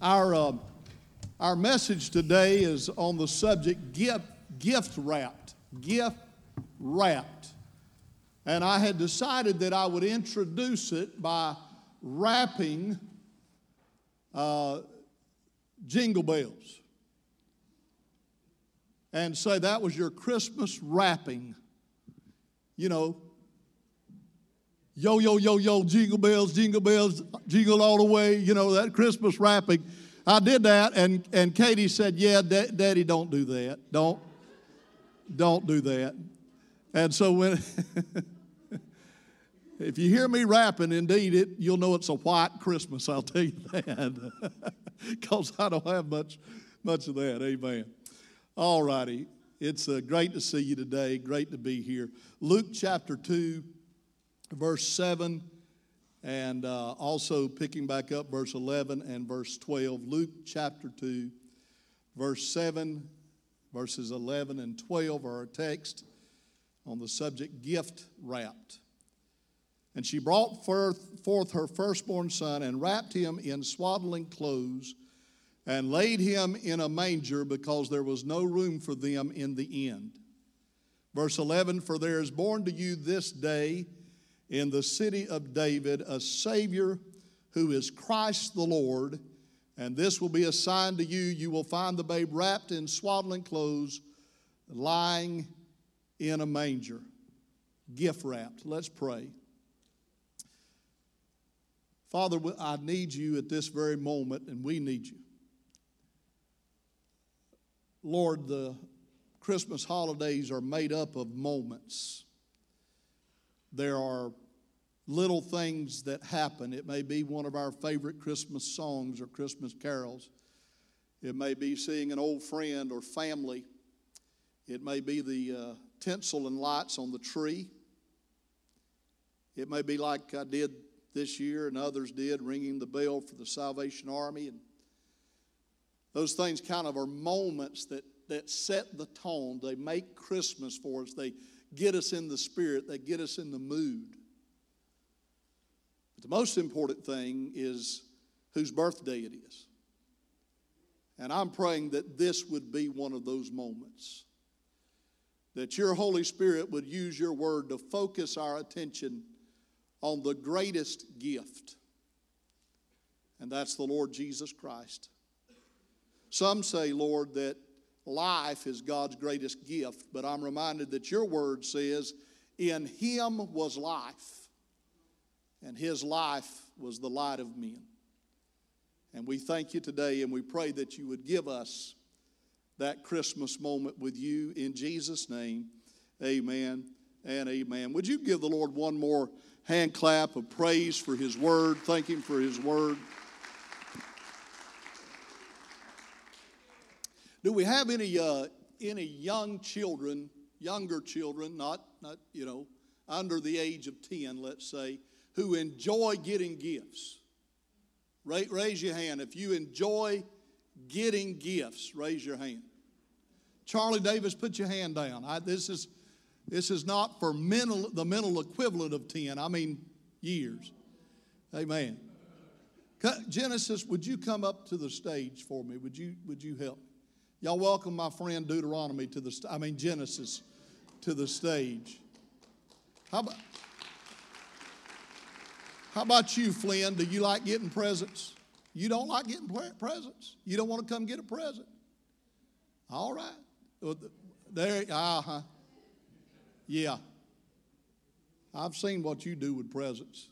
Our, uh, our message today is on the subject gift, gift wrapped. Gift wrapped. And I had decided that I would introduce it by wrapping uh, jingle bells and say that was your Christmas wrapping. You know, yo, yo, yo, yo, jingle bells, jingle bells, jingle all the way, you know, that Christmas wrapping. I did that, and, and Katie said, Yeah, da- Daddy, don't do that. Don't, don't do that. And so when, if you hear me rapping, indeed, it, you'll know it's a white Christmas, I'll tell you that. Because I don't have much, much of that. Amen. All righty. It's uh, great to see you today. Great to be here. Luke chapter 2 verse 7, and uh, also picking back up verse 11 and verse 12. Luke chapter 2, verse 7, verses 11 and 12 are our text on the subject gift wrapped. And she brought forth, forth her firstborn son and wrapped him in swaddling clothes and laid him in a manger because there was no room for them in the inn. Verse 11 For there is born to you this day in the city of David a Savior who is Christ the Lord. And this will be a sign to you. You will find the babe wrapped in swaddling clothes, lying in a manger, gift wrapped. Let's pray. Father, I need you at this very moment, and we need you. Lord, the Christmas holidays are made up of moments. There are little things that happen. It may be one of our favorite Christmas songs or Christmas carols. It may be seeing an old friend or family. It may be the uh, tinsel and lights on the tree. It may be like I did this year and others did, ringing the bell for the Salvation Army. And those things kind of are moments that, that set the tone. They make Christmas for us. They get us in the spirit, they get us in the mood. But the most important thing is whose birthday it is. And I'm praying that this would be one of those moments. That your Holy Spirit would use your word to focus our attention on the greatest gift, and that's the Lord Jesus Christ. Some say, Lord, that life is God's greatest gift, but I'm reminded that your word says, In him was life, and his life was the light of men. And we thank you today, and we pray that you would give us that Christmas moment with you in Jesus' name. Amen and amen. Would you give the Lord one more hand clap of praise for his word? Thank him for his word. Do we have any, uh, any young children, younger children, not, not, you know, under the age of 10, let's say, who enjoy getting gifts? Raise, raise your hand. If you enjoy getting gifts, raise your hand. Charlie Davis, put your hand down. I, this, is, this is not for mental, the mental equivalent of 10, I mean years. Amen. Genesis, would you come up to the stage for me? Would you, would you help? Y'all welcome my friend Deuteronomy to the, I mean Genesis, to the stage. How about, how about you, Flynn? Do you like getting presents? You don't like getting presents? You don't want to come get a present? All right. There, uh huh. Yeah. I've seen what you do with presents.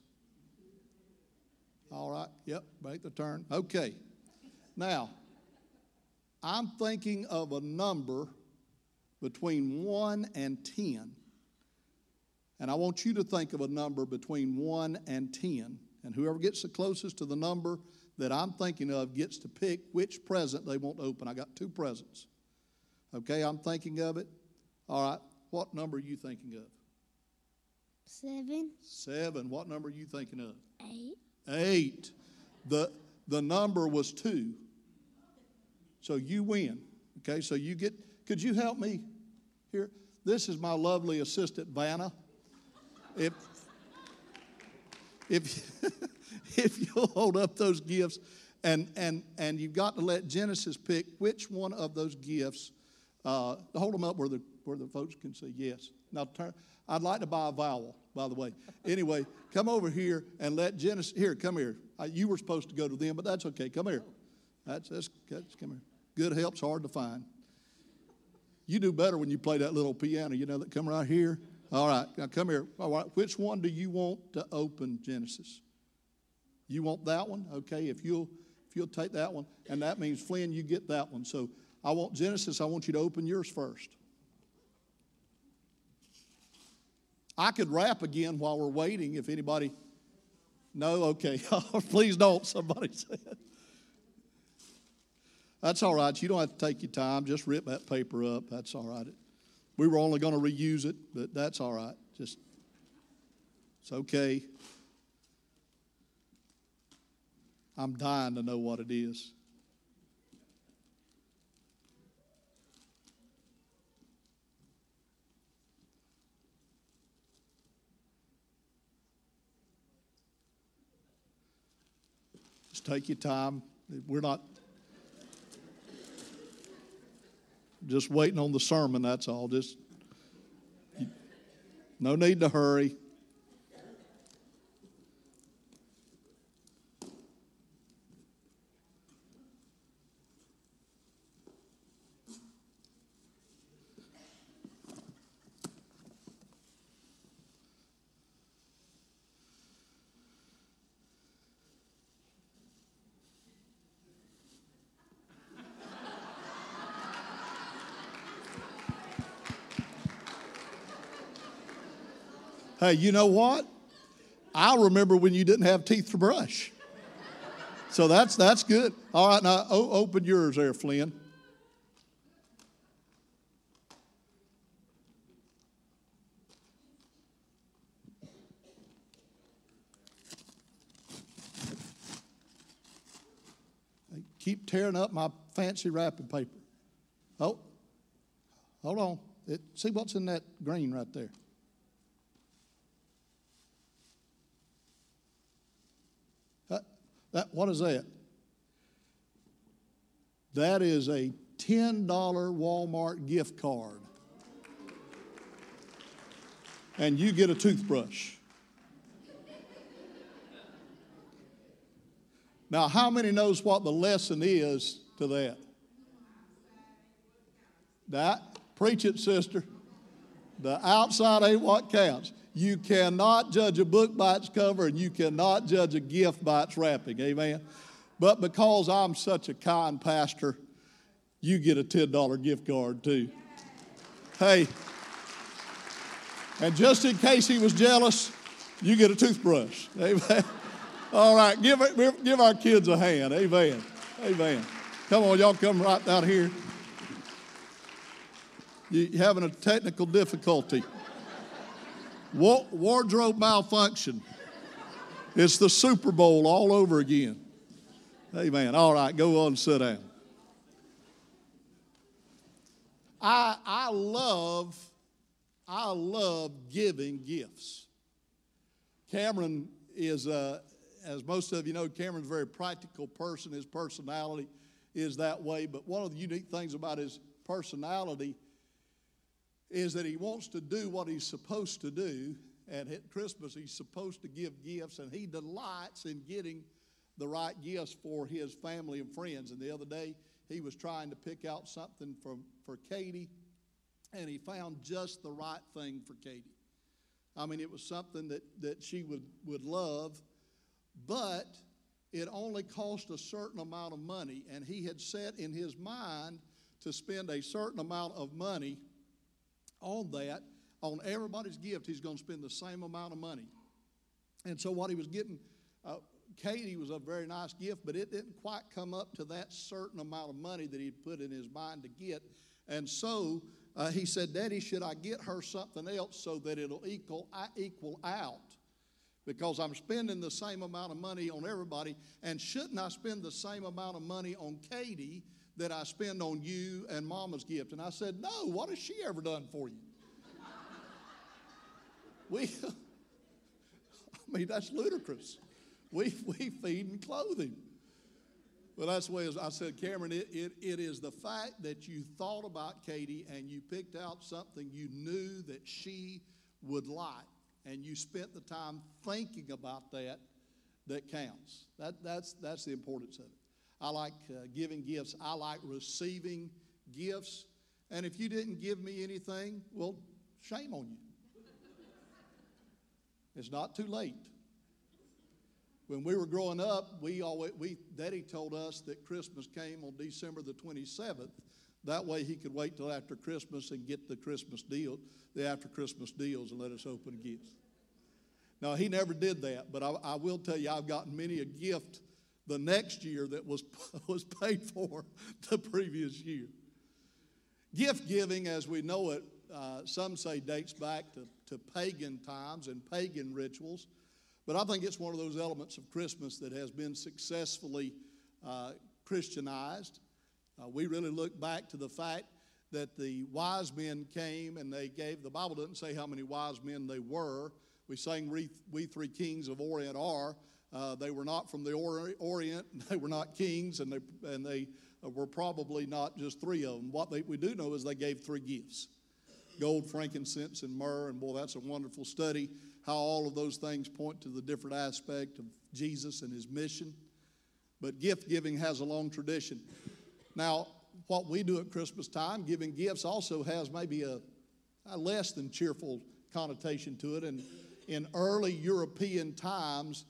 All right. Yep. Make the turn. Okay. Now, I'm thinking of a number between 1 and 10. And I want you to think of a number between 1 and 10. And whoever gets the closest to the number that I'm thinking of gets to pick which present they want to open. I got two presents. Okay, I'm thinking of it. All right, what number are you thinking of? Seven. Seven. What number are you thinking of? Eight. Eight. The, the number was two. So you win. Okay, so you get, could you help me here? This is my lovely assistant, Vanna. If, if, if you'll hold up those gifts, And, and, and you've got to let Genesis pick which one of those gifts. Uh, hold them up where the, where the folks can see. Yes. Now, turn, I'd like to buy a vowel, by the way. Anyway, come over here and let Genesis. Here, come here. You were supposed to go to them, but that's okay. Come here. That's, that's, that's come here. Good help's hard to find. You do better when you play that little piano. You know that come right here. All right, now come here. All right, which one do you want to open Genesis? You want that one? Okay, if you'll if you'll take that one, and that means Flynn, you get that one. So I want Genesis. I want you to open yours first. I could rap again while we're waiting. If anybody, no, okay, please don't. Somebody said. That's all right. You don't have to take your time. Just rip that paper up. That's all right. We were only going to reuse it, but that's all right. Just, it's okay. I'm dying to know what it is. Just take your time. We're not just waiting on the sermon, that's all. Just no need to hurry. Hey, you know what? I remember when you didn't have teeth to brush. So that's that's good. All right, now open yours there, Flynn. Keep tearing up my fancy wrapping paper. Oh, hold on. It, see what's in that green right there. That, what is that? That is a $10 Walmart gift card. And you get a toothbrush. Now, how many knows what the lesson is to that? That, preach it, sister. The outside ain't what counts. You cannot judge a book by its cover, and you cannot judge a gift by its wrapping. Amen. But because I'm such a kind pastor, you get a $10 gift card too. Hey, and just in case he was jealous, you get a toothbrush. Amen. All right, give, give our kids a hand. Amen. Amen. Come on, y'all come right down here. You having a technical difficulty wardrobe malfunction. It's the Super Bowl all over again. Amen. All right, go on and sit down. I, I love, I love giving gifts. Cameron is, uh, as most of you know, Cameron's a very practical person. His personality is that way. But one of the unique things about his personality is that he wants to do what he's supposed to do. And at Christmas, he's supposed to give gifts, and he delights in getting the right gifts for his family and friends. And the other day, he was trying to pick out something for, for Katie, and he found just the right thing for Katie. I mean, it was something that, that she would, would love, but it only cost a certain amount of money. And he had set in his mind to spend a certain amount of money on that, on everybody's gift, he's going to spend the same amount of money. And so what he was getting, uh, Katie was a very nice gift, but it didn't quite come up to that certain amount of money that he'd put in his mind to get. And so uh, he said, Daddy, should I get her something else so that it'll equal, I equal out? Because I'm spending the same amount of money on everybody, and shouldn't I spend the same amount of money on Katie that I spend on you and mama's gift. And I said, No, what has she ever done for you? we, I mean, that's ludicrous. We, we feed and clothe him. Well, that's the way I said, Cameron, it, it, it is the fact that you thought about Katie and you picked out something you knew that she would like, and you spent the time thinking about that that counts. That, that's, that's the importance of it. I like uh, giving gifts, I like receiving gifts. And if you didn't give me anything, well, shame on you. It's not too late. When we were growing up, we always, we, Daddy told us that Christmas came on December the 27th. That way he could wait till after Christmas and get the Christmas deal, the after Christmas deals, and let us open gifts. Now, he never did that, but I, I will tell you, I've gotten many a gift the next year that was, was paid for the previous year. Gift giving, as we know it, uh, some say dates back to, to pagan times and pagan rituals. But I think it's one of those elements of Christmas that has been successfully uh, Christianized. Uh, we really look back to the fact that the wise men came and they gave, the Bible doesn't say how many wise men they were. We sang We, we Three Kings of Orient Are. Uh, they were not from the Orient, they were not kings, and they, and they were probably not just three of them. What they, we do know is they gave three gifts gold, frankincense, and myrrh. And boy, that's a wonderful study how all of those things point to the different aspect of Jesus and his mission. But gift giving has a long tradition. Now, what we do at Christmas time, giving gifts, also has maybe a, a less than cheerful connotation to it. And in early European times,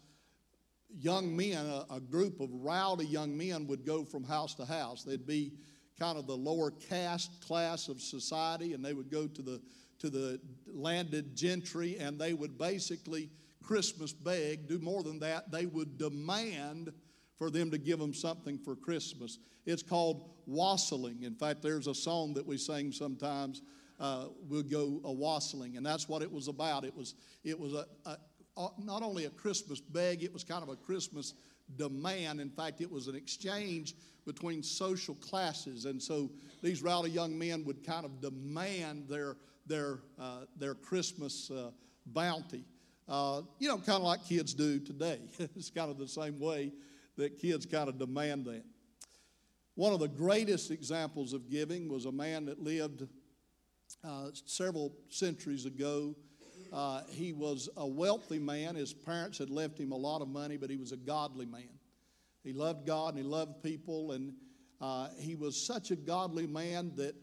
young men, a, a, group of rowdy young men, would go from house to house. They'd be kind of the lower caste class of society, and they would go to the to the landed gentry, and they would basically Christmas beg. Do more than that, they would demand for them to give them something for Christmas. It's called wassailing. In fact, there's a song that we sing sometimes. Uh, we'll go a wassailing, and that's what it was about. It was it was a, a, a not only a Christmas beg, it was kind of a Christmas demand. In fact, it was an exchange between social classes, and so these rowdy young men would kind of demand their their, uh, their Christmas uh, bounty. Uh, you know, kind of like kids do today. it's kind of the same way that kids kind of demand that. One of the greatest examples of giving was a man that lived uh, several centuries ago. Uh, he was a wealthy man. His parents had left him a lot of money, but he was a godly man. He loved God and he loved people, and uh, he was such a godly man that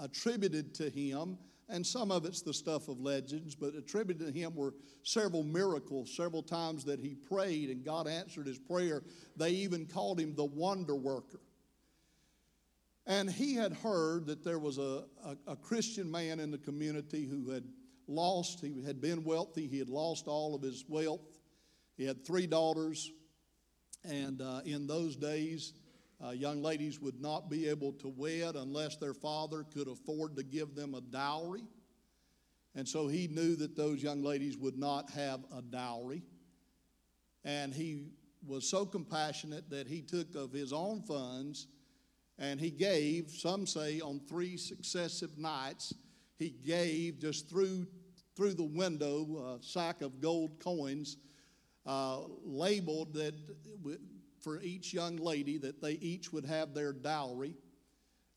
attributed to him and some of it's the stuff of legends, but attributed to him were several miracles, several times that he prayed and God answered his prayer. They even called him the wonder worker. And he had heard that there was a, a, a Christian man in the community who had lost, he had been wealthy, he had lost all of his wealth. He had three daughters, and uh, in those days, uh, young ladies would not be able to wed unless their father could afford to give them a dowry. And so he knew that those young ladies would not have a dowry. And he was so compassionate that he took of his own funds and he gave, some say on three successive nights, he gave just through, through the window a sack of gold coins uh, labeled that for each young lady that they each would have their dowry.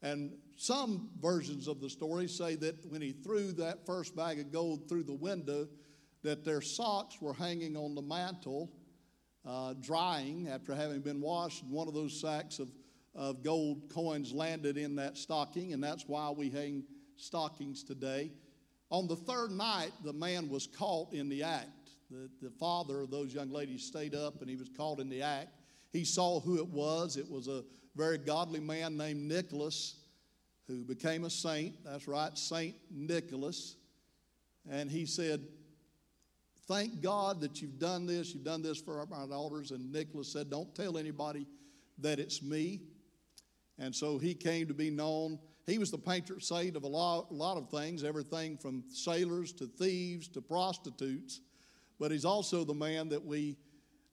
And some versions of the story say that when he threw that first bag of gold through the window, that their socks were hanging on the mantle, uh, drying after having been washed. And one of those sacks of, of gold coins landed in that stocking, and that's why we hang stockings today. On the third night, the man was caught in the act. The, the father of those young ladies stayed up and he was caught in the act. He saw who it was. It was a very godly man named Nicholas who became a saint. That's right, Saint Nicholas. And he said, Thank God that you've done this. You've done this for my daughters. And Nicholas said, Don't tell anybody that it's me. And so he came to be known. He was the patron saint of a lot, a lot of things, everything from sailors to thieves to prostitutes. But he's also the man that we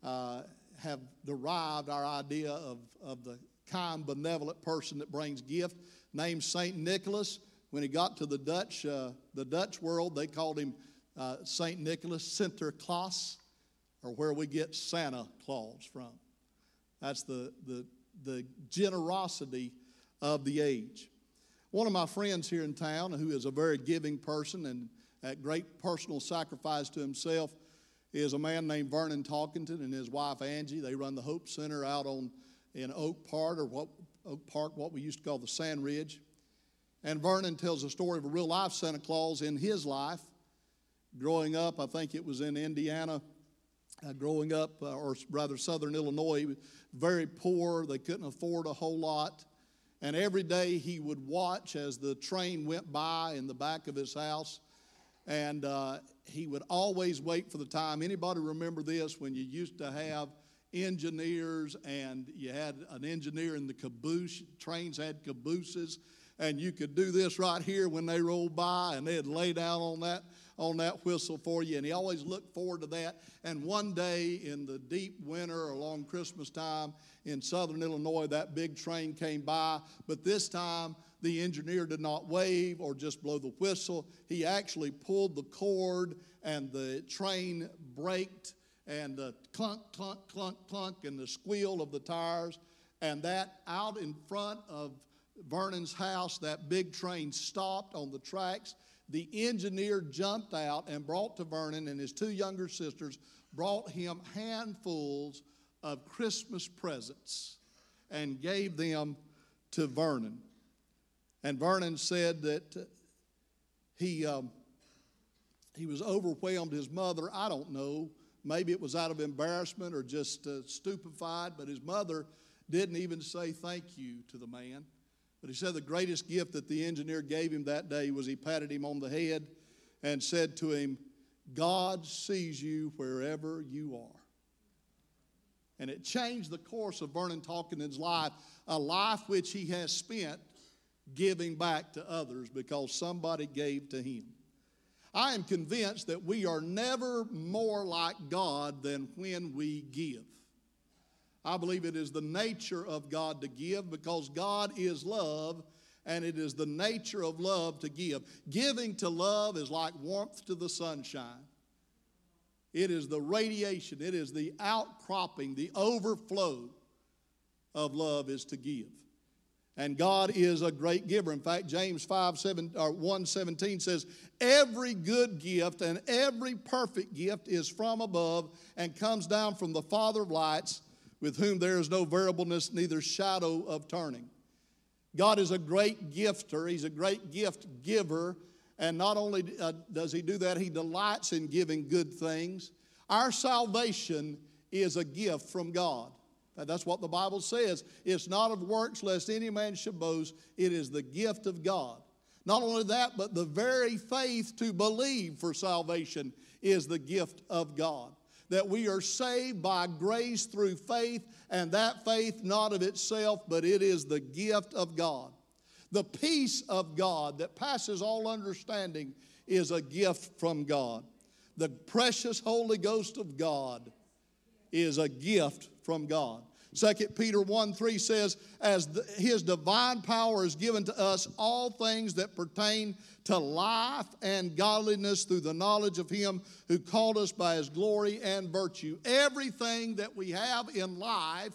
uh, have derived our idea of, of the kind, benevolent person that brings gift, named Saint Nicholas. When he got to the Dutch, uh, the Dutch world, they called him uh, Saint Nicholas Sinterklaas, or where we get Santa Claus from. That's the, the, the generosity of the age. One of my friends here in town, who is a very giving person and at great personal sacrifice to himself, is a man named Vernon Talkington and his wife Angie. They run the Hope Center out on in Oak Park or what Oak Park, what we used to call the Sand Ridge. And Vernon tells a story of a real life Santa Claus in his life. Growing up, I think it was in Indiana, uh, growing up, uh, or rather southern Illinois, very poor. They couldn't afford a whole lot. And every day he would watch as the train went by in the back of his house. And uh, he would always wait for the time. Anybody remember this when you used to have engineers and you had an engineer in the caboose? Trains had cabooses and you could do this right here when they rolled by and they'd lay down on that on that whistle for you. And he always looked forward to that. And one day in the deep winter along christmas time in southern illinois that big train came by. But this time the engineer did not wave or just blow the whistle. He actually pulled the cord and the train braked and the clunk clunk clunk clunk and the squeal of the tires. And that out in front of Vernon's house, that big train stopped on the tracks. The engineer jumped out and brought to Vernon and his two younger sisters, brought him handfuls of Christmas presents and gave them to Vernon. And Vernon said that he, um, he was overwhelmed. His mother, I don't know, maybe it was out of embarrassment or just uh, stupefied, but his mother didn't even say thank you to the man. But he said the greatest gift that the engineer gave him that day was he patted him on the head and said to him, God sees you wherever you are. And it changed the course of Vernon Talkington's life, a life which he has spent giving back to others because somebody gave to him. I am convinced that we are never more like God than when we give. I believe it is the nature of God to give because God is love and it is the nature of love to give. Giving to love is like warmth to the sunshine. It is the radiation, it is the outcropping, the overflow of love is to give. And God is a great giver. In fact, James 5, 7, or 1 17 says, Every good gift and every perfect gift is from above and comes down from the Father of lights with whom there is no variableness, neither shadow of turning. God is a great gifter, He's a great gift giver, and not only uh, does He do that, He delights in giving good things. Our salvation is a gift from God. That's what the Bible says. It's not of works, lest any man should boast. It is the gift of God. Not only that, but the very faith to believe for salvation is the gift of God that we are saved by grace through faith, and that faith not of itself, but it is the gift of God. The peace of God that passes all understanding is a gift from God. The precious Holy Ghost of God is a gift from God. 2 Peter 1 3 says, As the, his divine power is given to us all things that pertain to life and godliness through the knowledge of him who called us by his glory and virtue. Everything that we have in life,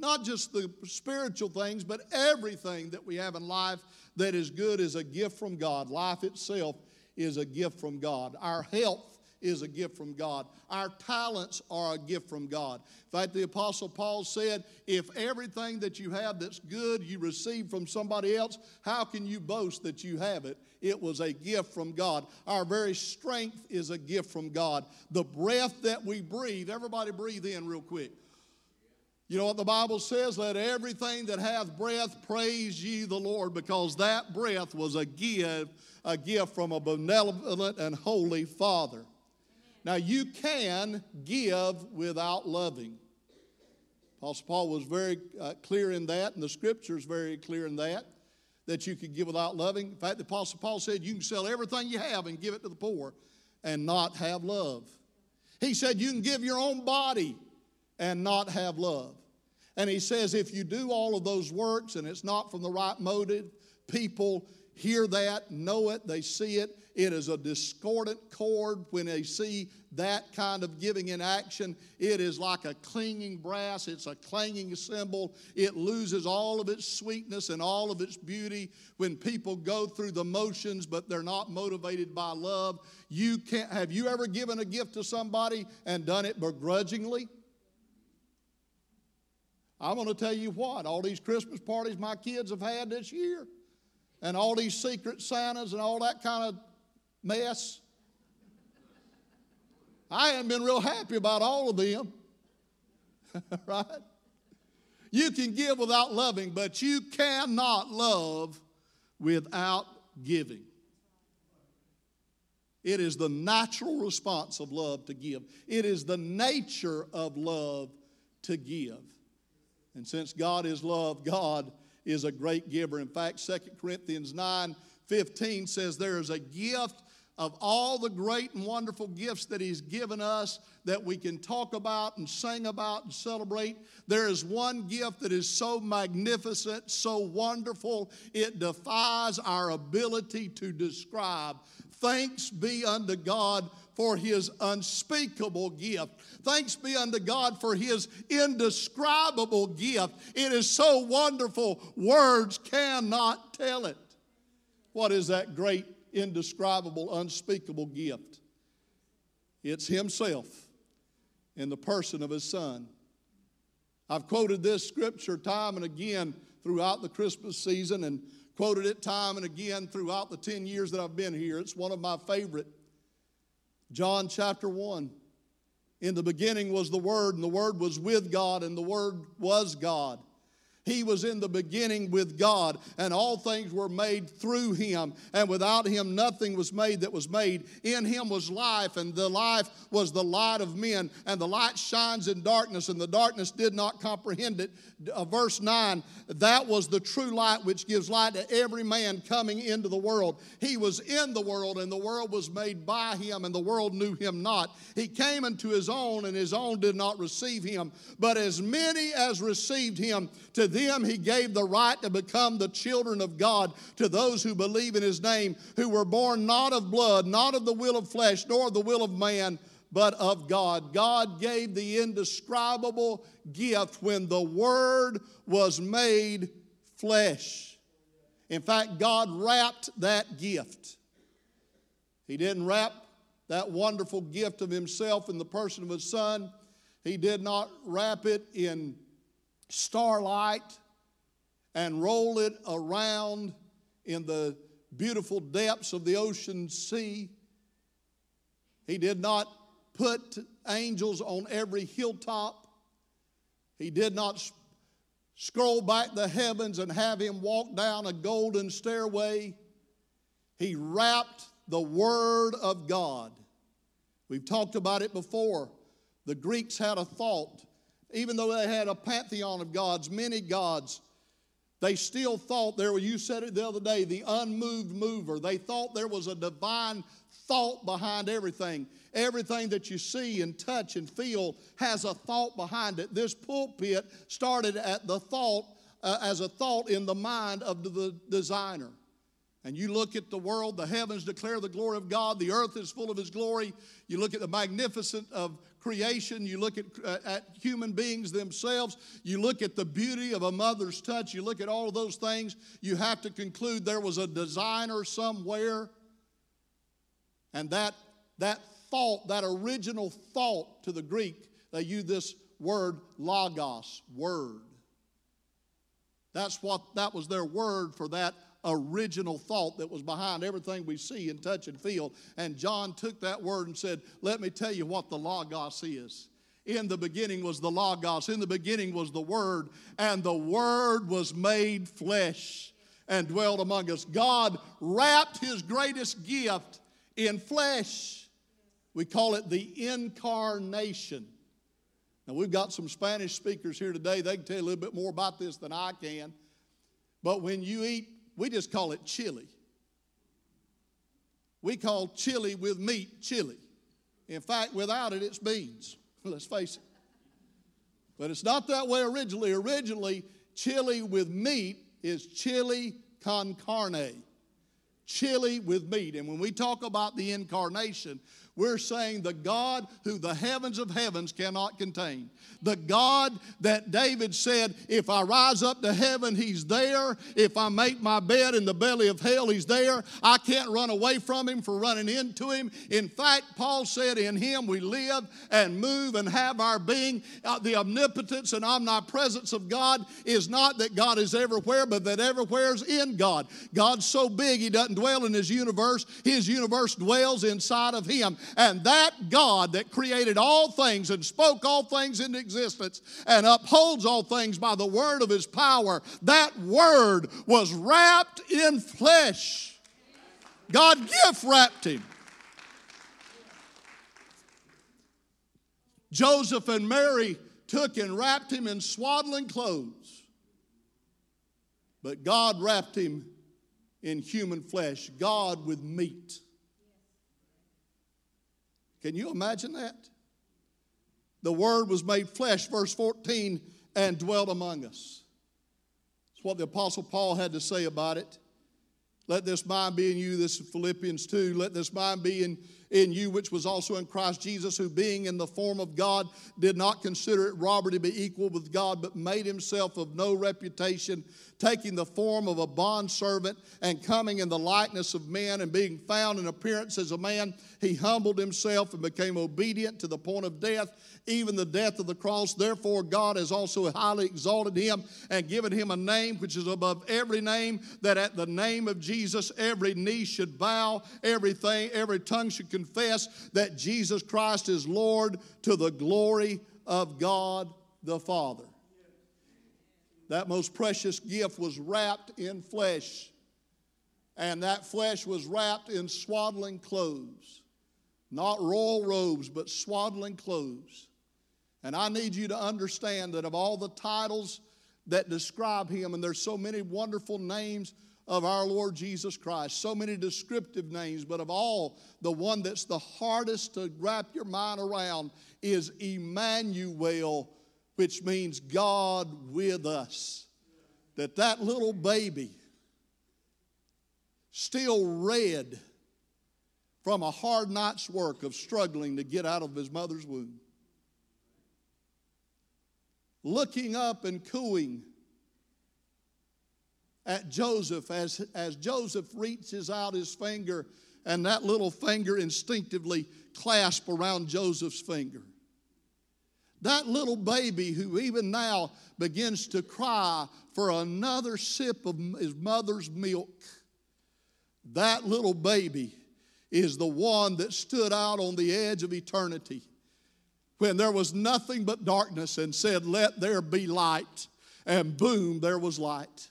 not just the spiritual things, but everything that we have in life that is good is a gift from God. Life itself is a gift from God. Our health is a gift from God. Our talents are a gift from God. In fact, the Apostle Paul said, If everything that you have that's good you receive from somebody else, how can you boast that you have it? It was a gift from God. Our very strength is a gift from God. The breath that we breathe, everybody breathe in real quick. You know what the Bible says? Let everything that hath breath praise ye the Lord, because that breath was a gift, a gift from a benevolent and holy Father. Now, you can give without loving. Apostle Paul was very uh, clear in that, and the scripture is very clear in that, that you can give without loving. In fact, the Apostle Paul said you can sell everything you have and give it to the poor and not have love. He said you can give your own body and not have love. And he says if you do all of those works and it's not from the right motive, people hear that, know it, they see it. It is a discordant chord when they see that kind of giving in action. It is like a clinging brass, it's a clanging cymbal. It loses all of its sweetness and all of its beauty when people go through the motions, but they're not motivated by love. You can't have you ever given a gift to somebody and done it begrudgingly? I'm going to tell you what, all these Christmas parties my kids have had this year, and all these secret Santas and all that kind of mess, I haven't been real happy about all of them. right? You can give without loving, but you cannot love without giving. It is the natural response of love to give. It is the nature of love to give. And since God is love, God is a great giver. In fact, 2 Corinthians 9 15 says there is a gift of all the great and wonderful gifts that He's given us that we can talk about and sing about and celebrate. There is one gift that is so magnificent, so wonderful, it defies our ability to describe. Thanks be unto God for his unspeakable gift. Thanks be unto God for his indescribable gift. It is so wonderful, words cannot tell it. What is that great, indescribable, unspeakable gift? It's himself in the person of his son. I've quoted this scripture time and again throughout the Christmas season and quoted it time and again throughout the 10 years that I've been here. It's one of my favorite John chapter 1. In the beginning was the Word, and the Word was with God, and the Word was God. He was in the beginning with God, and all things were made through him. And without him, nothing was made that was made. In him was life, and the life was the light of men. And the light shines in darkness, and the darkness did not comprehend it. Uh, verse 9 that was the true light which gives light to every man coming into the world. He was in the world, and the world was made by him, and the world knew him not. He came into his own, and his own did not receive him. But as many as received him, to them he gave the right to become the children of God to those who believe in his name, who were born not of blood, not of the will of flesh, nor of the will of man, but of God. God gave the indescribable gift when the Word was made flesh. In fact, God wrapped that gift. He didn't wrap that wonderful gift of Himself in the person of His Son. He did not wrap it in starlight and roll it around in the beautiful depths of the ocean sea. He did not put angels on every hilltop. He did not scroll back the heavens and have him walk down a golden stairway. He wrapped the Word of God. We've talked about it before. The Greeks had a thought even though they had a pantheon of gods, many gods, they still thought there were, you said it the other day, the unmoved mover. They thought there was a divine thought behind everything. Everything that you see and touch and feel has a thought behind it. This pulpit started at the thought, uh, as a thought in the mind of the designer. And you look at the world, the heavens declare the glory of God, the earth is full of His glory. You look at the magnificence of creation, you look at, uh, at human beings themselves, you look at the beauty of a mother's touch, you look at all those things, you have to conclude there was a designer somewhere. And that, that thought, that original thought to the Greek, they use this word logos, word. That's what that was their word for that original thought that was behind everything we see and touch and feel. And John took that word and said, Let me tell you what the Logos is. In the beginning was the Logos, in the beginning was the Word, and the Word was made flesh and dwelled among us. God wrapped His greatest gift in flesh. We call it the incarnation. Now, we've got some Spanish speakers here today. They can tell you a little bit more about this than I can. But when you eat we just call it chili. We call chili with meat chili. In fact, without it, it's beans. Let's face it. But it's not that way originally. Originally, chili with meat is chili con carne. chili with meat. And when we talk about the incarnation, we're saying the God who the heavens of heavens cannot contain. The God that David said, if I rise up to heaven, he's there. If I make my bed in the belly of hell, he's there. I can't run away from him for running into him. In fact, Paul said, in him we live and move and have our being. Uh, the omnipotence and omnipresence of God is not that God is everywhere, but that everywhere is in God. God's so big, he doesn't dwell in his universe, his universe dwells inside of him. And that God that created all things and spoke all things into existence and upholds all things by the word of his power, that word was wrapped in flesh. God gift wrapped him. Joseph and Mary took and wrapped him in swaddling clothes. But God wrapped him in human flesh, God with meat. Can you imagine that? The Word was made flesh, verse 14, and dwelt among us. That's what the Apostle Paul had to say about it. Let this mind be in you, this is Philippians 2. Let this mind be in, in you, which was also in Christ Jesus, who being in the form of God, did not consider it robbery to be equal with God, but made himself of no reputation, taking the form of a bondservant and coming in the likeness of men, and being found in appearance as a man, he humbled himself and became obedient to the point of death, even the death of the cross. Therefore, God has also highly exalted him and given him a name which is above every name, that at the name of Jesus every knee should bow, everything, every tongue should confess that Jesus Christ is Lord to the glory of God the Father. That most precious gift was wrapped in flesh, and that flesh was wrapped in swaddling clothes. Not royal robes, but swaddling clothes. And I need you to understand that of all the titles that describe him, and there's so many wonderful names of our Lord Jesus Christ, so many descriptive names, but of all, the one that's the hardest to wrap your mind around is Emmanuel, which means God with us. That that little baby, still red from a hard night's work of struggling to get out of his mother's womb, looking up and cooing at Joseph as, as Joseph reaches out his finger and that little finger instinctively clasp around Joseph's finger. That little baby who even now begins to cry for another sip of his mother's milk, that little baby is the one that stood out on the edge of eternity when there was nothing but darkness and said, Let there be light. And boom, there was light.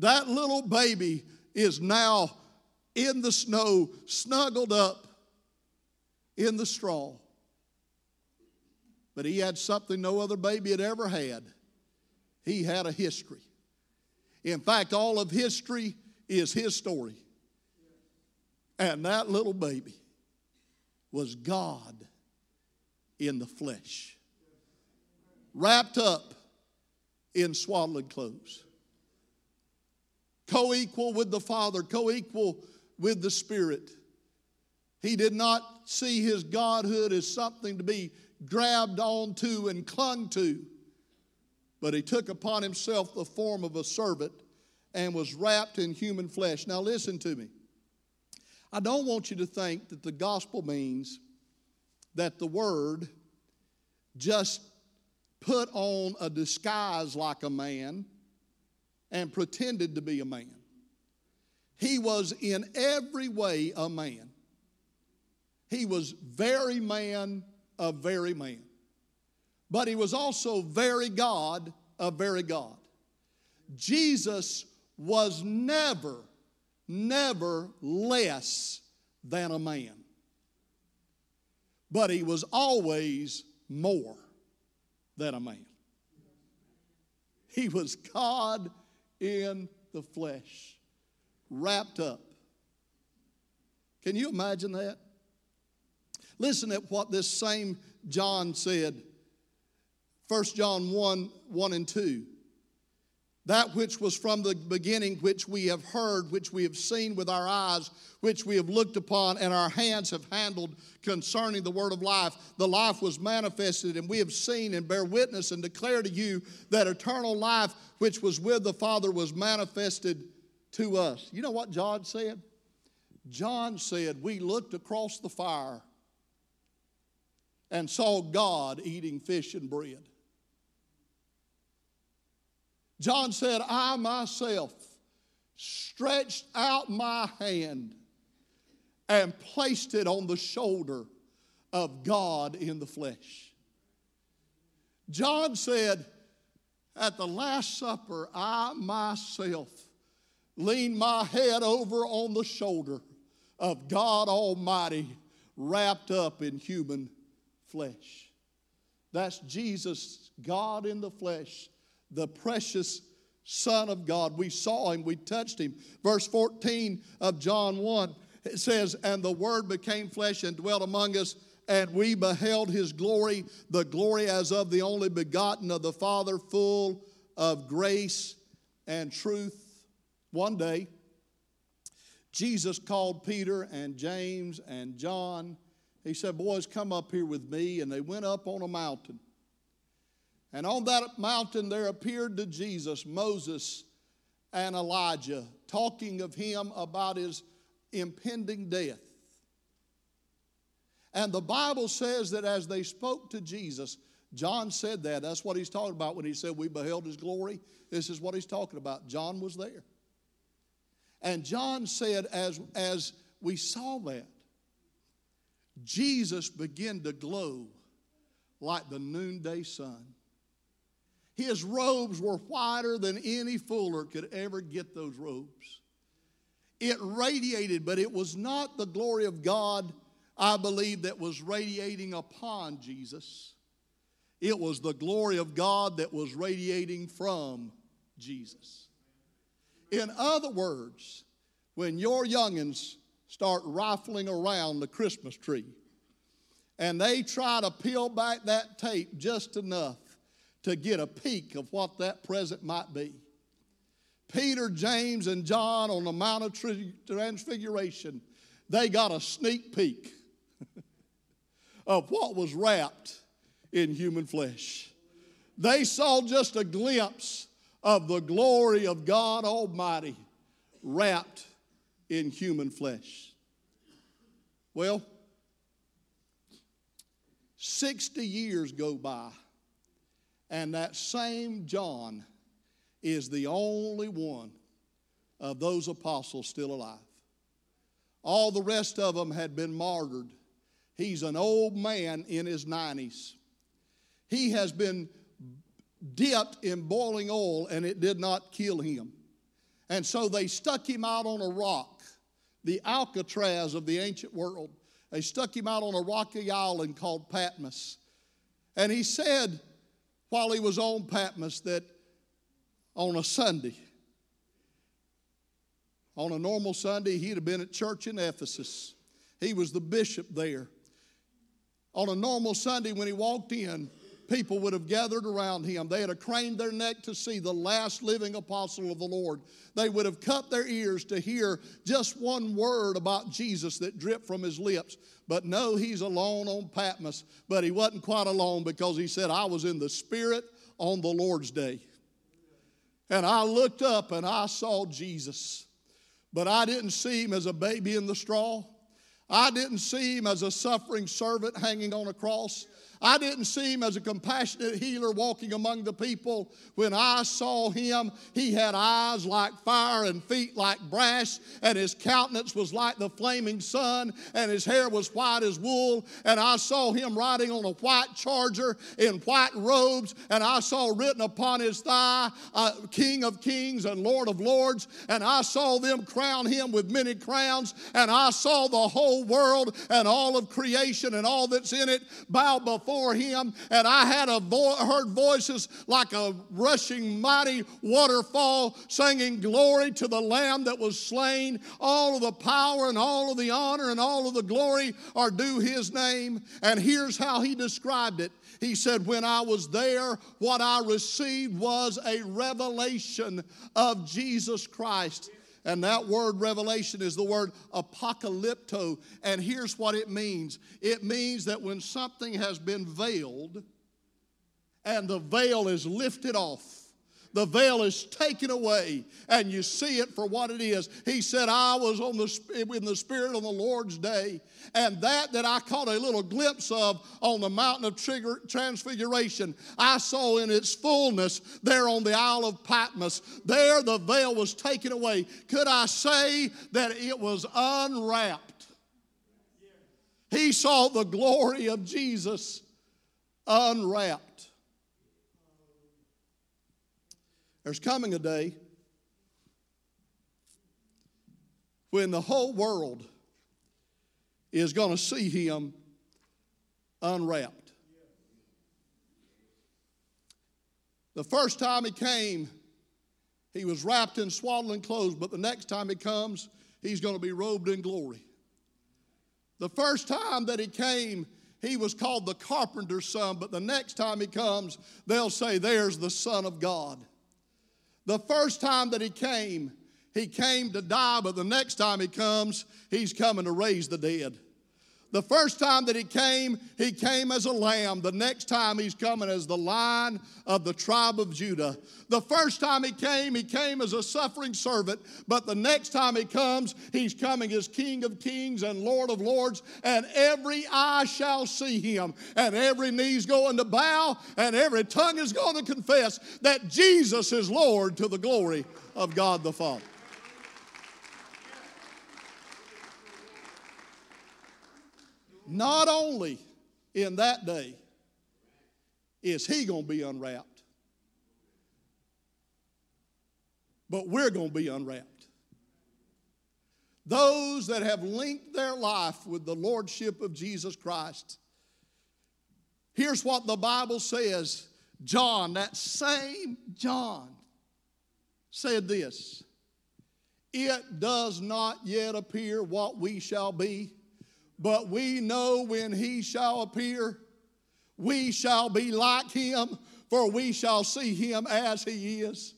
That little baby is now in the snow, snuggled up in the straw. But he had something no other baby had ever had. He had a history. In fact, all of history is his story. And that little baby was God in the flesh, wrapped up in swaddling clothes, co equal with the Father, co equal with the Spirit. He did not see his godhood as something to be grabbed onto and clung to, but he took upon himself the form of a servant and was wrapped in human flesh. Now, listen to me. I don't want you to think that the gospel means that the word just put on a disguise like a man and pretended to be a man. He was in every way a man. He was very man of very man. But he was also very God of very God. Jesus was never never less than a man. But he was always more than a man. He was God in the flesh, wrapped up. Can you imagine that? Listen at what this same John said. 1 John 1 1 and 2 that which was from the beginning, which we have heard, which we have seen with our eyes, which we have looked upon, and our hands have handled concerning the word of life. The life was manifested, and we have seen and bear witness and declare to you that eternal life, which was with the Father, was manifested to us. You know what John said? John said, We looked across the fire and saw God eating fish and bread. John said, I myself stretched out my hand and placed it on the shoulder of God in the flesh. John said, At the Last Supper, I myself leaned my head over on the shoulder of God Almighty wrapped up in human flesh. That's Jesus, God in the flesh, the precious Son of God. We saw him, we touched him. Verse 14 of John 1, it says, And the Word became flesh and dwelt among us, and we beheld his glory, the glory as of the only begotten of the Father, full of grace and truth. One day, Jesus called Peter and James and John. He said, Boys, come up here with me. And they went up on a mountain. And on that mountain there appeared to Jesus Moses and Elijah, talking of him about his impending death. And the Bible says that as they spoke to Jesus, John said that. That's what he's talking about when he said, We beheld his glory. This is what he's talking about. John was there. And John said, as, as we saw that, Jesus began to glow like the noonday sun. His robes were whiter than any fuller could ever get those robes. It radiated, but it was not the glory of God, I believe, that was radiating upon Jesus. It was the glory of God that was radiating from Jesus. In other words, when your youngins start rifling around the Christmas tree and they try to peel back that tape just enough to get a peek of what that present might be. Peter, James, and John on the Mount of Transfiguration, they got a sneak peek of what was wrapped in human flesh. They saw just a glimpse of the glory of God Almighty wrapped in human flesh. Well, 60 years go by, and that same John is the only one of those apostles still alive. All the rest of them had been martyred. He's an old man in his 90s. He has been dipped in boiling oil and it did not kill him. And so they stuck him out on a rock, the Alcatraz of the ancient world. They stuck him out on a rocky island called Patmos. And he said, while he was on Patmos, that on a Sunday, on a normal Sunday, he'd have been at church in Ephesus. He was the bishop there. On a normal Sunday, when he walked in, people would have gathered around him. They had craned their neck to see the last living apostle of the Lord. They would have cut their ears to hear just one word about Jesus that dripped from his lips. But no, he's alone on Patmos. But he wasn't quite alone because he said, I was in the Spirit on the Lord's day. And I looked up and I saw Jesus. But I didn't see him as a baby in the straw. I didn't see him as a suffering servant hanging on a cross. I didn't see him as a compassionate healer walking among the people. When I saw him, he had eyes like fire and feet like brass, and his countenance was like the flaming sun, and his hair was white as wool. And I saw him riding on a white charger in white robes, and I saw written upon his thigh, uh, King of Kings and Lord of Lords. And I saw them crown him with many crowns, and I saw the whole world and all of creation and all that's in it bow before before him, and I had a vo- heard voices like a rushing mighty waterfall, singing glory to the Lamb that was slain. All of the power and all of the honor and all of the glory are due His name. And here's how He described it. He said, When I was there, what I received was a revelation of Jesus Christ. And that word revelation is the word apocalypto. And here's what it means it means that when something has been veiled and the veil is lifted off, the veil is taken away and you see it for what it is. He said, I was on the, in the Spirit on the Lord's day, and that that I caught a little glimpse of on the mountain of transfiguration, I saw in its fullness there on the Isle of Patmos. There the veil was taken away. Could I say that it was unwrapped? He saw the glory of Jesus unwrapped. There's coming a day when the whole world is going to see him unwrapped. The first time he came, he was wrapped in swaddling clothes, but the next time he comes, he's going to be robed in glory. The first time that he came, he was called the carpenter's son, but the next time he comes, they'll say, There's the Son of God. The first time that he came, he came to die, but the next time he comes, he's coming to raise the dead. The first time that he came, he came as a lamb. The next time he's coming as the lion of the tribe of Judah. The first time he came, he came as a suffering servant. But the next time he comes, he's coming as King of kings and Lord of lords. And every eye shall see him. And every knee's going to bow. And every tongue is going to confess that Jesus is Lord to the glory of God the Father. Not only in that day is he going to be unwrapped, but we're going to be unwrapped. Those that have linked their life with the Lordship of Jesus Christ. Here's what the Bible says John, that same John, said this It does not yet appear what we shall be but we know when he shall appear, we shall be like him, for we shall see him as he is.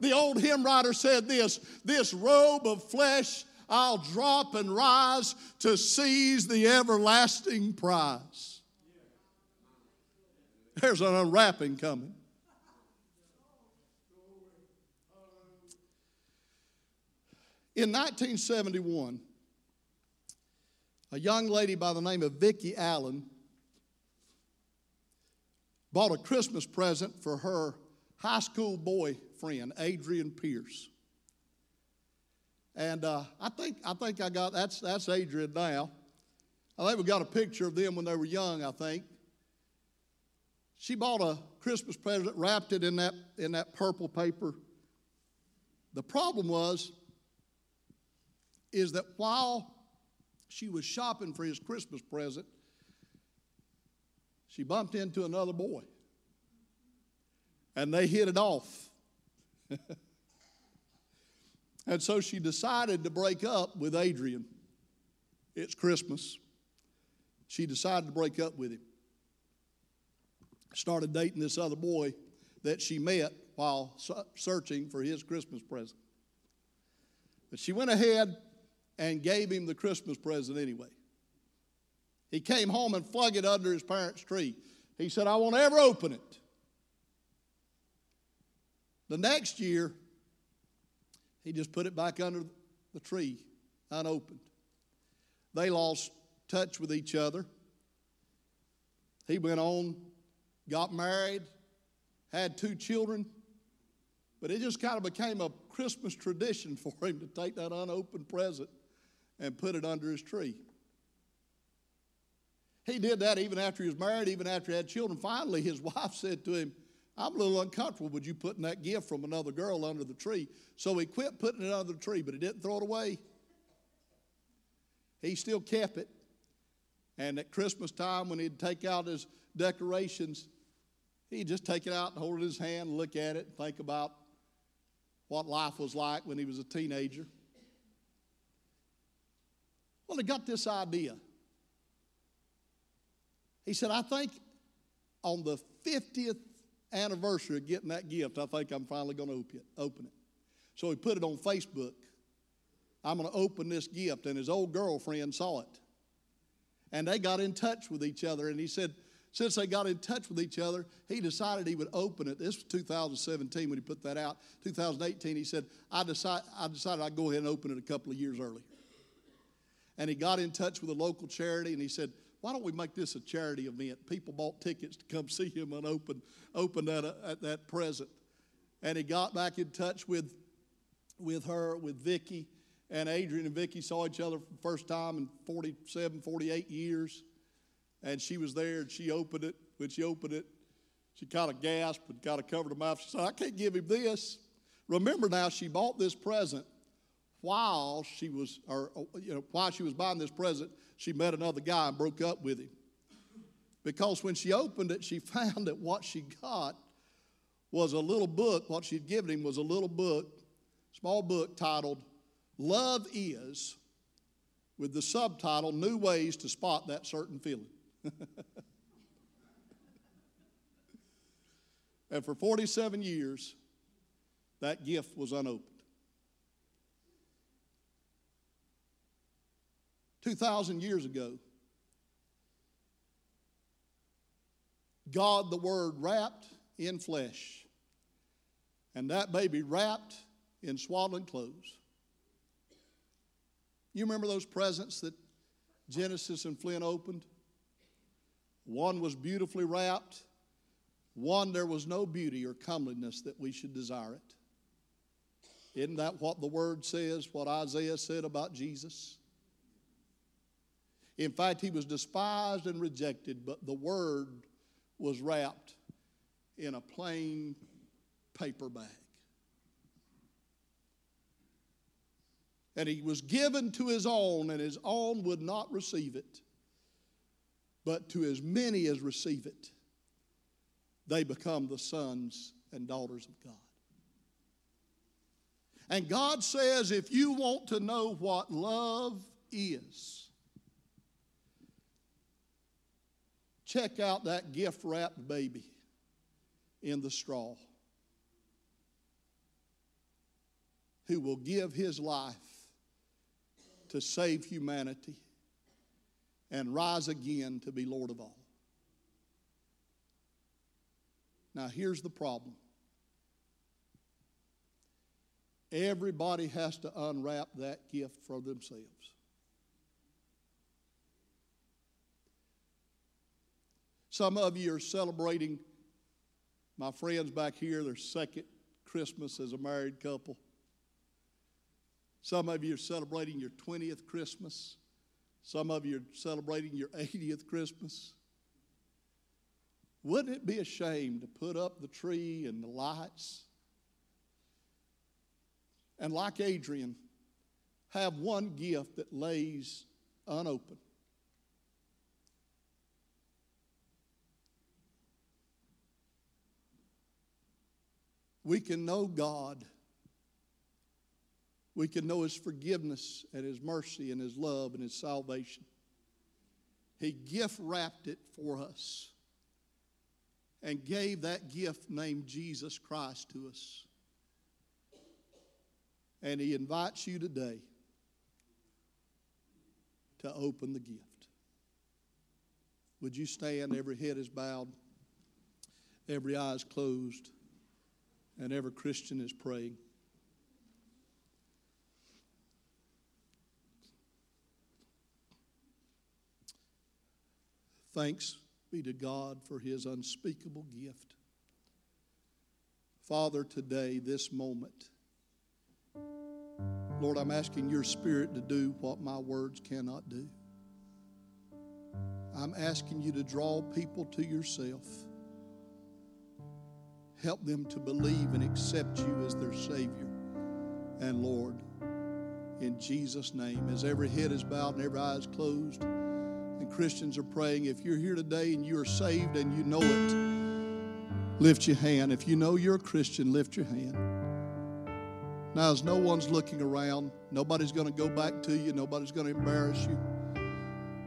The old hymn writer said this this robe of flesh I'll drop and rise to seize the everlasting prize. There's an unwrapping coming. In 1971, a young lady by the name of Vicki Allen bought a Christmas present for her high school boyfriend, Adrian Pierce. And uh, I think I think I got that's that's Adrian now. I think we got a picture of them when they were young. I think she bought a Christmas present, wrapped it in that in that purple paper. The problem was is that while she was shopping for his Christmas present. She bumped into another boy. And they hit it off. and so she decided to break up with Adrian. It's Christmas. She decided to break up with him. Started dating this other boy that she met while searching for his Christmas present. But she went ahead and gave him the Christmas present anyway. He came home and flung it under his parents' tree. He said, I won't ever open it. The next year, he just put it back under the tree, unopened. They lost touch with each other. He went on, got married, had two children, but it just kind of became a Christmas tradition for him to take that unopened present and put it under his tree. He did that even after he was married, even after he had children. Finally, his wife said to him, I'm a little uncomfortable with you putting that gift from another girl under the tree. So he quit putting it under the tree, but he didn't throw it away. He still kept it. And at Christmas time, when he'd take out his decorations, he'd just take it out and hold it in his hand and look at it and think about what life was like when he was a teenager. Well, he got this idea. He said, I think on the 50th anniversary of getting that gift, I think I'm finally going to open it. So he put it on Facebook. I'm going to open this gift. And his old girlfriend saw it. And they got in touch with each other. And he said, since they got in touch with each other, he decided he would open it. This was 2017 when he put that out. 2018, he said, I, decide, I decided I'd go ahead and open it a couple of years earlier. And he got in touch with a local charity and he said, why don't we make this a charity event? People bought tickets to come see him and open, open that, uh, that present. And he got back in touch with, with her, with Vicki, and Adrian and Vicki saw each other for the first time in 47, 48 years. And she was there and she opened it. When she opened it, she kind of gasped and kind of covered her mouth. She said, I can't give him this. Remember now, she bought this present while she was, or you know, while she was buying this present, she met another guy and broke up with him. Because when she opened it, she found that what she got was a little book. What she'd given him was a little book, small book titled Love Is, with the subtitle New Ways to Spot That Certain Feeling. and for 47 years, that gift was unopened. 2,000 years ago, God the Word wrapped in flesh, and that baby wrapped in swaddling clothes. You remember those presents that Genesis and Flint opened? One was beautifully wrapped, one there was no beauty or comeliness that we should desire it. Isn't that what the Word says, what Isaiah said about Jesus? In fact, he was despised and rejected, but the word was wrapped in a plain paper bag. And he was given to his own, and his own would not receive it. But to as many as receive it, they become the sons and daughters of God. And God says if you want to know what love is, Check out that gift wrapped baby in the straw who will give his life to save humanity and rise again to be Lord of all. Now, here's the problem everybody has to unwrap that gift for themselves. Some of you are celebrating, my friends back here, their second Christmas as a married couple. Some of you are celebrating your 20th Christmas. Some of you are celebrating your 80th Christmas. Wouldn't it be a shame to put up the tree and the lights? And like Adrian, have one gift that lays unopened. We can know God. We can know His forgiveness and His mercy and His love and His salvation. He gift wrapped it for us and gave that gift named Jesus Christ to us. And He invites you today to open the gift. Would you stand? Every head is bowed, every eye is closed and every Christian is praying. Thanks be to God for his unspeakable gift. Father, today, this moment, Lord, I'm asking your spirit to do what my words cannot do. I'm asking you to draw people to yourself. Help them to believe and accept you as their Savior and Lord. In Jesus' name, as every head is bowed and every eye is closed, and Christians are praying. If you're here today and you are saved and you know it, lift your hand. If you know you're a Christian, lift your hand. Now, as no one's looking around, nobody's going to go back to you, nobody's going to embarrass you.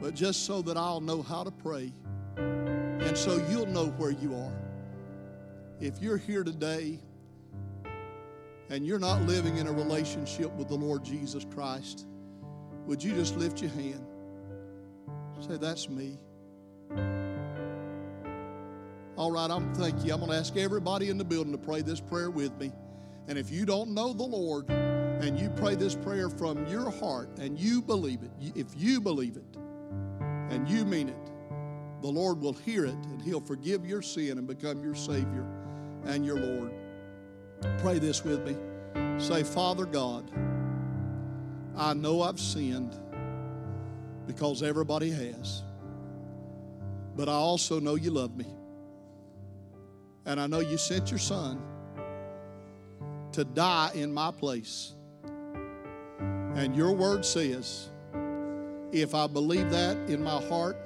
But just so that I'll know how to pray, and so you'll know where you are. If you're here today and you're not living in a relationship with the Lord Jesus Christ, would you just lift your hand? Say, That's me. All right, I'm thank you. I'm going to ask everybody in the building to pray this prayer with me. And if you don't know the Lord and you pray this prayer from your heart and you believe it, if you believe it and you mean it, the Lord will hear it and He'll forgive your sin and become your Savior and your Lord. Pray this with me. Say, Father God, I know I've sinned because everybody has. But I also know you love me. And I know you sent your son to die in my place. And your word says, if I believe that in my heart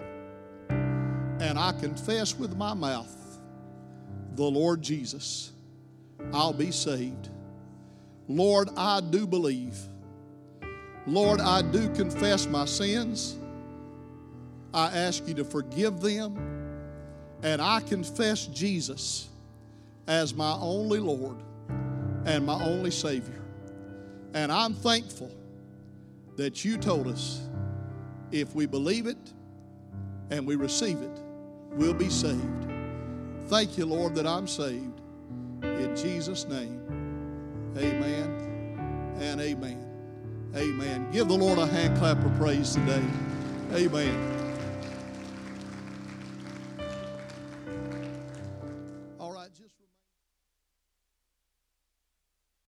and I confess with my mouth the Lord Jesus, I'll be saved. Lord, I do believe. Lord, I do confess my sins. I ask you to forgive them. And I confess Jesus as my only Lord and my only Savior. And I'm thankful that you told us if we believe it and we receive it, we'll be saved. Thank you, Lord, that I'm saved. In Jesus' name, amen and amen. Amen. Give the Lord a hand clap of praise today. Amen.